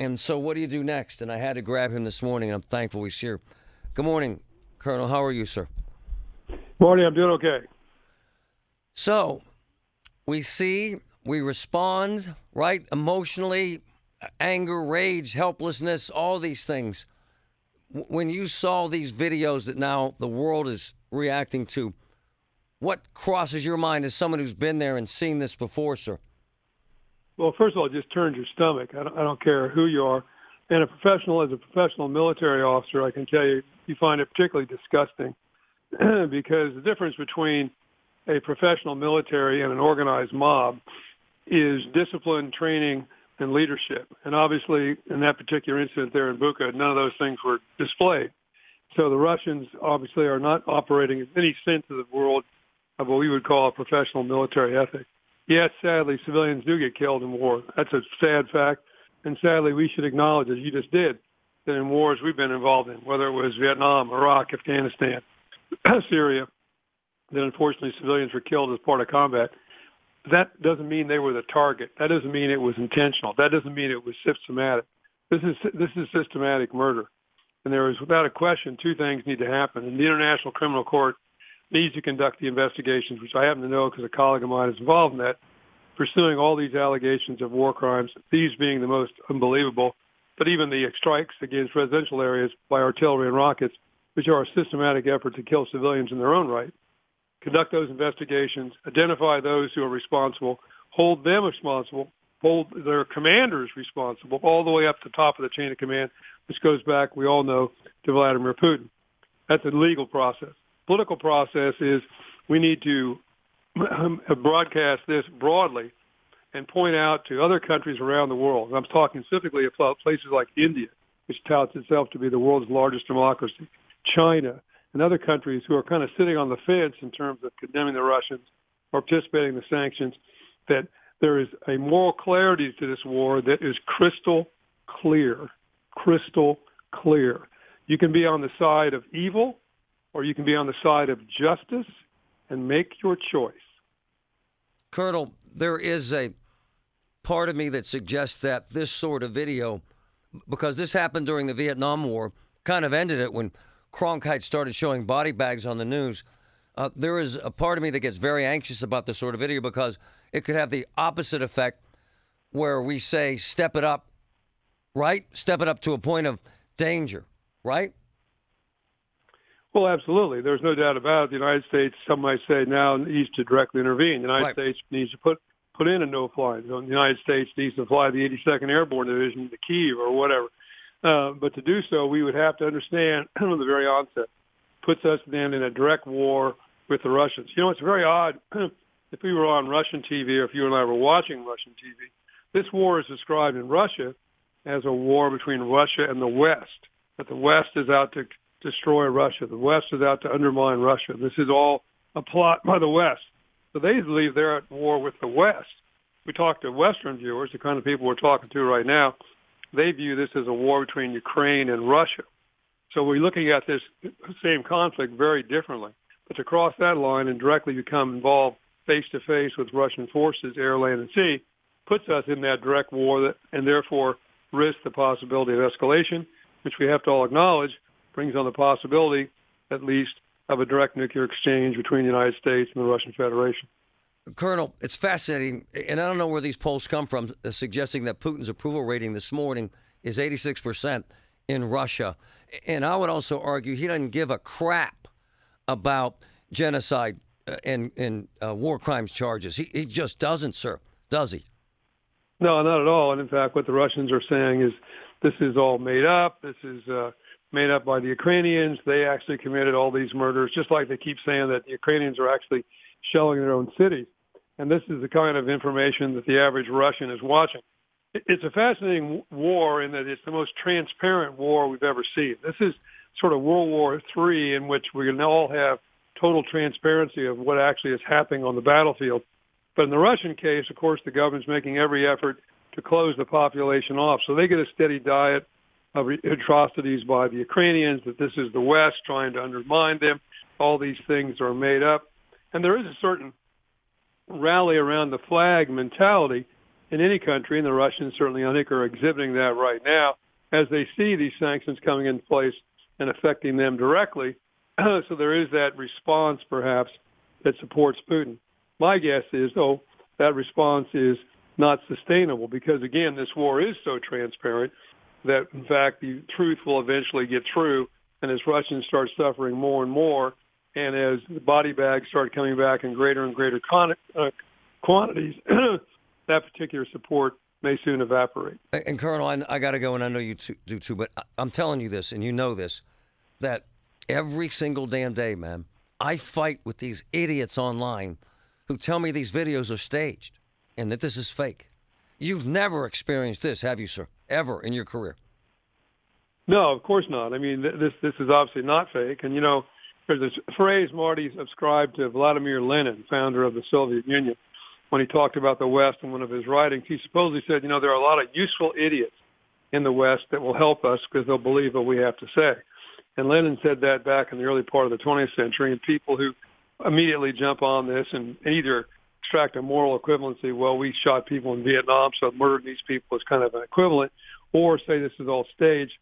And so, what do you do next? And I had to grab him this morning. And I'm thankful he's here. Good morning, Colonel. How are you, sir? Morning. I'm doing okay. So, we see, we respond, right? Emotionally, anger, rage, helplessness, all these things. When you saw these videos that now the world is reacting to, what crosses your mind as someone who's been there and seen this before, sir? Well, first of all, it just turns your stomach. I don't, I don't care who you are. And a professional, as a professional military officer, I can tell you, you find it particularly disgusting because the difference between a professional military and an organized mob is discipline, training, and leadership. And obviously, in that particular incident there in Bucha, none of those things were displayed. So the Russians obviously are not operating in any sense of the world of what we would call a professional military ethic yes, sadly, civilians do get killed in war. That's a sad fact. And sadly, we should acknowledge, as you just did, that in wars we've been involved in, whether it was Vietnam, Iraq, Afghanistan, Syria, that unfortunately civilians were killed as part of combat. That doesn't mean they were the target. That doesn't mean it was intentional. That doesn't mean it was systematic. This is this is systematic murder, and there is without a question two things need to happen. And the International Criminal Court needs to conduct the investigations, which I happen to know because a colleague of mine is involved in that, pursuing all these allegations of war crimes, these being the most unbelievable, but even the strikes against residential areas by artillery and rockets, which are a systematic effort to kill civilians in their own right. Conduct those investigations, identify those who are responsible, hold them responsible, hold their commanders responsible, all the way up to the top of the chain of command, which goes back, we all know, to Vladimir Putin. That's a legal process political process is we need to broadcast this broadly and point out to other countries around the world. I'm talking specifically about places like India, which touts itself to be the world's largest democracy, China, and other countries who are kind of sitting on the fence in terms of condemning the Russians or participating in the sanctions, that there is a moral clarity to this war that is crystal clear, crystal clear. You can be on the side of evil or you can be on the side of justice and make your choice. Colonel, there is a part of me that suggests that this sort of video, because this happened during the Vietnam War, kind of ended it when Cronkite started showing body bags on the news. Uh, there is a part of me that gets very anxious about this sort of video because it could have the opposite effect where we say, step it up, right? Step it up to a point of danger, right? Well, absolutely. There's no doubt about it. The United States, some might say now, needs to directly intervene. The United right. States needs to put put in a no-fly zone. The United States needs to fly the 82nd Airborne Division to Kiev or whatever. Uh, but to do so, we would have to understand from the very onset, puts us then in a direct war with the Russians. You know, it's very odd. if we were on Russian TV or if you and I were watching Russian TV, this war is described in Russia as a war between Russia and the West. That the West is out to destroy Russia. The West is out to undermine Russia. This is all a plot by the West. So they believe they're at war with the West. We talk to Western viewers, the kind of people we're talking to right now. They view this as a war between Ukraine and Russia. So we're looking at this same conflict very differently. But to cross that line and directly become involved face to face with Russian forces, air, land, and sea, puts us in that direct war that, and therefore risks the possibility of escalation, which we have to all acknowledge brings on the possibility, at least, of a direct nuclear exchange between the United States and the Russian Federation. Colonel, it's fascinating, and I don't know where these polls come from, uh, suggesting that Putin's approval rating this morning is 86% in Russia. And I would also argue he doesn't give a crap about genocide uh, and, and uh, war crimes charges. He, he just doesn't, sir, does he? No, not at all. And in fact, what the Russians are saying is this is all made up. This is uh, made up by the Ukrainians. They actually committed all these murders, just like they keep saying that the Ukrainians are actually shelling their own cities. And this is the kind of information that the average Russian is watching. It's a fascinating war in that it's the most transparent war we've ever seen. This is sort of World War III in which we can all have total transparency of what actually is happening on the battlefield. But in the Russian case, of course, the government's making every effort to close the population off. So they get a steady diet of atrocities by the Ukrainians, that this is the West trying to undermine them. All these things are made up. And there is a certain rally around the flag mentality in any country, and the Russians certainly, I think, are exhibiting that right now as they see these sanctions coming into place and affecting them directly. so there is that response, perhaps, that supports Putin. My guess is, though, that response is not sustainable because, again, this war is so transparent that, in fact, the truth will eventually get through. And as Russians start suffering more and more, and as the body bags start coming back in greater and greater con- uh, quantities, that particular support may soon evaporate. And Colonel, I, I got to go, and I know you too, do too, but I'm telling you this, and you know this, that every single damn day, man, I fight with these idiots online who tell me these videos are staged and that this is fake. You've never experienced this, have you, sir? Ever in your career? No, of course not. I mean, this this is obviously not fake. And you know, there's this phrase Marty ascribed to Vladimir Lenin, founder of the Soviet Union, when he talked about the West in one of his writings. He supposedly said, you know, there are a lot of useful idiots in the West that will help us because they'll believe what we have to say. And Lenin said that back in the early part of the 20th century, and people who immediately jump on this and either extract a moral equivalency, well, we shot people in Vietnam, so murdering these people is kind of an equivalent, or say this is all staged.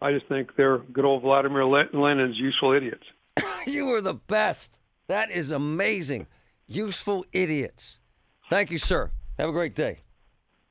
I just think they're good old Vladimir Lenin's useful idiots. you are the best. That is amazing. Useful idiots. Thank you, sir. Have a great day.